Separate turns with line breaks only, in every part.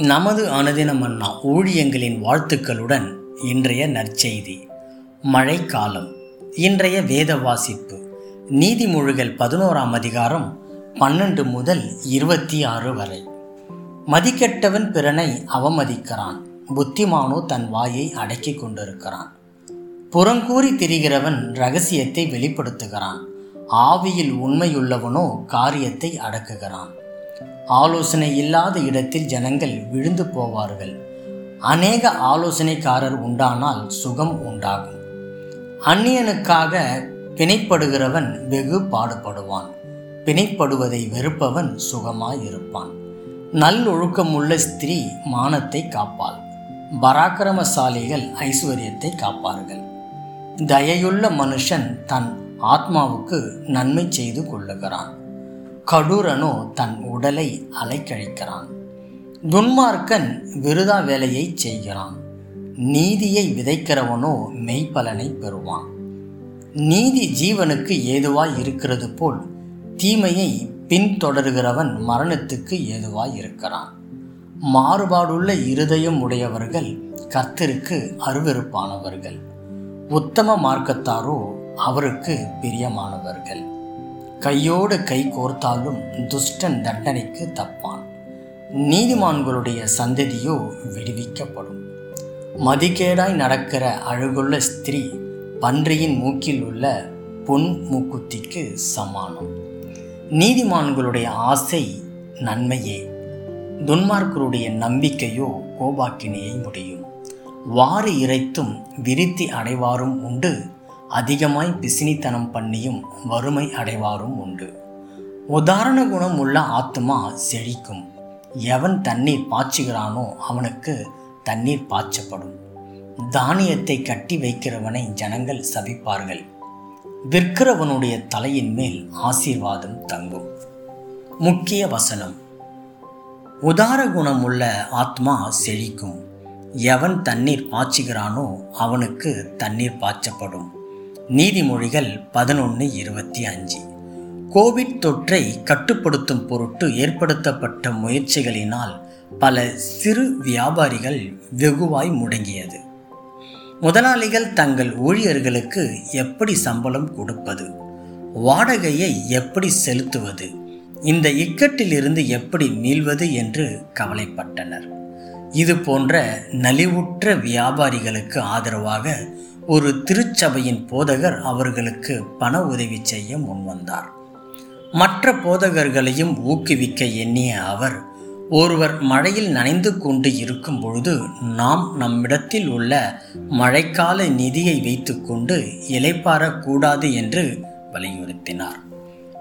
நமது அனுதினம் அண்ணா ஊழியங்களின் வாழ்த்துக்களுடன் இன்றைய நற்செய்தி. மழைக்காலம். இன்றைய வேத வாசிப்பு. நீதிமொழிகள் பதினோராம் அதிகாரம் பன்னெண்டு முதல் இருபத்தி ஆறு வரை. மதிக்கெட்டவன் பிறனை அவமதிக்கிறான். புத்திமானோ தன் வாயை அடக்கி கொண்டிருக்கிறான். புறங்கூறி திரிகிறவன் ரகசியத்தை வெளிப்படுத்துகிறான். ஆவியில் உண்மையுள்ளவனோ காரியத்தை அடக்குகிறான். ஆலோசனை இல்லாத இடத்தில் ஜனங்கள் விழுந்து போவார்கள். அநேக ஆலோசனைக்காரர் உண்டானால் சுகம் உண்டாகும். அந்நியனுக்காக பிணைப்படுகிறவன் வெகு பாடுபடுவான். பிணைப்படுவதை வெறுப்பவன் சுகமாயிருப்பான் நல்லொழுக்கமுள்ள ஸ்திரீ மானத்தை காப்பாள். பராக்கிரமசாலிகள் ஐஸ்வர்யத்தை காப்பார்கள். தயையுள்ள மனுஷன் தன் ஆத்மாவுக்கு நன்மை செய்து கொள்ளுகிறான். கடூரனோ தன் உடலை அலைக்கழிக்கிறான். துன்மார்க்கன் விருதா வேலையை செய்கிறான். நீதியை விதைக்கிறவனோ மெய்ப்பலனை பெறுவான். நீதி ஜீவனுக்கு ஏதுவாய் இருக்கிறது போல் தீமையை பின்தொடர்கிறவன் மரணத்துக்கு ஏதுவாய் இருக்கிறான். மாறுபாடுள்ள இருதயம் உடையவர்கள் கர்த்தருக்கு அருவெருப்பானவர்கள். உத்தம மார்க்கத்தாரோ அவருக்கு பிரியமானவர்கள். கையோடு கை கோர்த்தாலும் துஷ்டன் தண்டனைக்கு தப்பான். நீதிமான்களுடைய சந்ததியோ விடுவிக்கப்படும். மதிகேடாய் நடக்கிற அழகுள்ள ஸ்திரீ பன்றியின் மூக்கில் உள்ள பொன் மூக்குத்திக்கு சமானம். நீதிமான்களுடைய ஆசை நன்மையே. துன்மார்க்கருடைய நம்பிக்கையோ கோபாக்கினையை முடியும். வாரி இறைத்தும் விருத்தி அடைவாரும் உண்டு அதிகமாய் பிசினித்தனம் பண்ணியும் வறுமை அடைவாரும் உண்டு. உதாரண குணம் உள்ள ஆத்மா செழிக்கும். எவன் தண்ணீர் பாய்ச்சுகிறானோ அவனுக்கு தண்ணீர் பாய்ச்சப்படும். தானியத்தை கட்டி வைக்கிறவனை ஜனங்கள் சபிப்பார்கள். விற்கிறவனுடைய தலையின் மேல் ஆசீர்வாதம் தங்கும். முக்கிய வசனம். உதார குணமுள்ள ஆத்மா செழிக்கும். எவன் தண்ணீர் பாய்ச்சுகிறானோ அவனுக்கு தண்ணீர் பாய்ச்சப்படும். நீதிமொழிகள் பதினொன்று இருபத்தி அஞ்சு. கோவிட் தொற்றை கட்டுப்படுத்தும் பொருட்டு ஏற்படுத்தப்பட்ட முயற்சிகளினால் பல சிறு வியாபாரிகள் வெகுவாய் முடங்கியது. முதலாளிகள் தங்கள் ஊழியர்களுக்கு எப்படி சம்பளம் கொடுப்பது? வாடகையை எப்படி செலுத்துவது? இந்த இக்கட்டிலிருந்து எப்படி மீள்வது என்று கவலைப்பட்டனர். இது போன்ற நலிவுற்ற வியாபாரிகளுக்கு ஆதரவாக ஒரு திருச்சபையின் போதகர் அவர்களுக்கு பண உதவி செய்ய முன்வந்தார். மற்ற போதகர்களையும் ஊக்குவிக்க எண்ணிய அவர் ஒருவர் மழையில் நனைந்து கொண்டு இருக்கும் பொழுது நாம் நம்மிடத்தில் உள்ள மழைக்கால நிதியை வைத்துக்கொண்டு இலைப்பாறக்கூடாது என்று வலியுறுத்தினார்.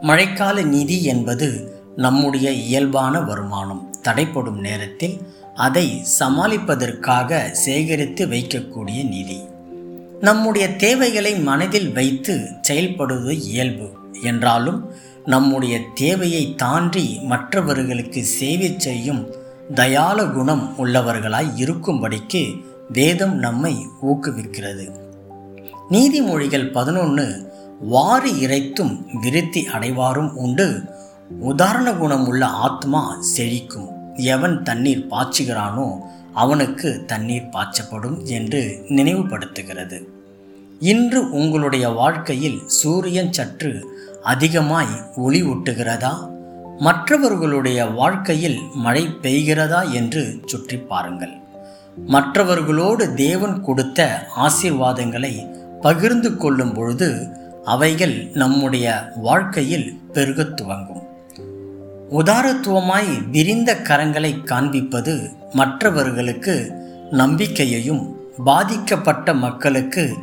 மழைக்கால நிதி என்பது நம்முடைய இயல்பான வருமானம் தடைப்படும் நேரத்தில் அதை சமாளிப்பதற்காக சேகரித்து வைக்கக்கூடிய நிதி. நம்முடைய தேவைகளை மனதில் வைத்து செயல்படுவது இயல்பு. என்றாலும் நம்முடைய தேவையை தாண்டி மற்றவர்களுக்கு சேவை செய்யும் தயால குணம் உள்ளவர்களாய் இருக்கும்படிக்கு வேதம் நம்மை ஊக்குவிக்கிறது. நீதிமொழிகள் பதினொன்று வாரி இறைத்தும் விருத்தி அடைவாரும் உண்டு உதாரண குணம் உள்ள ஆத்மா செழிக்கும். எவன் தண்ணீர் பாய்ச்சுகிறானோ அவனுக்கு தண்ணீர் பாய்ச்சப்படும் என்று நினைவுபடுத்துகிறது. இன்று உங்களுடைய வாழ்க்கையில் சூரியன் சற்று அதிகமாய் ஒளி ஊட்டுகிறதா? மற்றவர்களுடைய வாழ்க்கையில் மழை பெய்கிறதா என்று சுற்றி பாருங்கள். மற்றவர்களோடு தேவன் கொடுத்த ஆசீர்வாதங்களை பகிர்ந்து கொள்ளும் பொழுது அவைகள் நம்முடைய வாழ்க்கையில் பெருகத் துவங்கும். உதாரத்துவமாய் விரிந்த கரங்களை காண்பிப்பது மற்றவர்களுக்கு நம்பிக்கையையும் பாதிக்கப்பட்ட மக்களுக்கு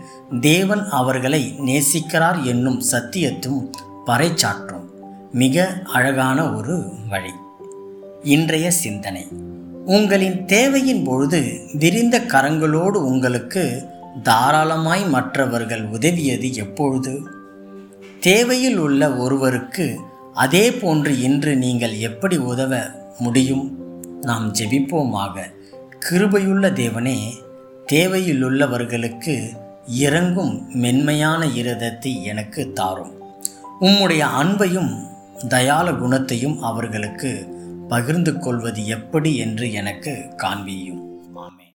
தேவன் அவர்களை நேசிக்கிறார் என்னும் சத்தியத்தும் பறைச்சாற்றும் மிக அழகான ஒரு வழி. இன்றைய சிந்தனை. உங்களின் தேவையின் பொழுது விரிந்த கரங்களோடு உங்களுக்கு தாராளமாய் மற்றவர்கள் உதவியது எப்பொழுது? தேவையில் உள்ள ஒருவருக்கு அதே போன்று இன்று நீங்கள் எப்படி உதவ முடியும்? நாம் ஜெபிப்போமாக. கிருபையுள்ள தேவனே தேவையிலுள்ளவர்களுக்கு இறங்கும் மென்மையான இருதத்தை எனக்கு தாரும். உம்முடைய அன்பையும் தயால குணத்தையும் அவர்களுக்கு பகிர்ந்து கொள்வது எப்படி என்று எனக்கு காண்பியும்.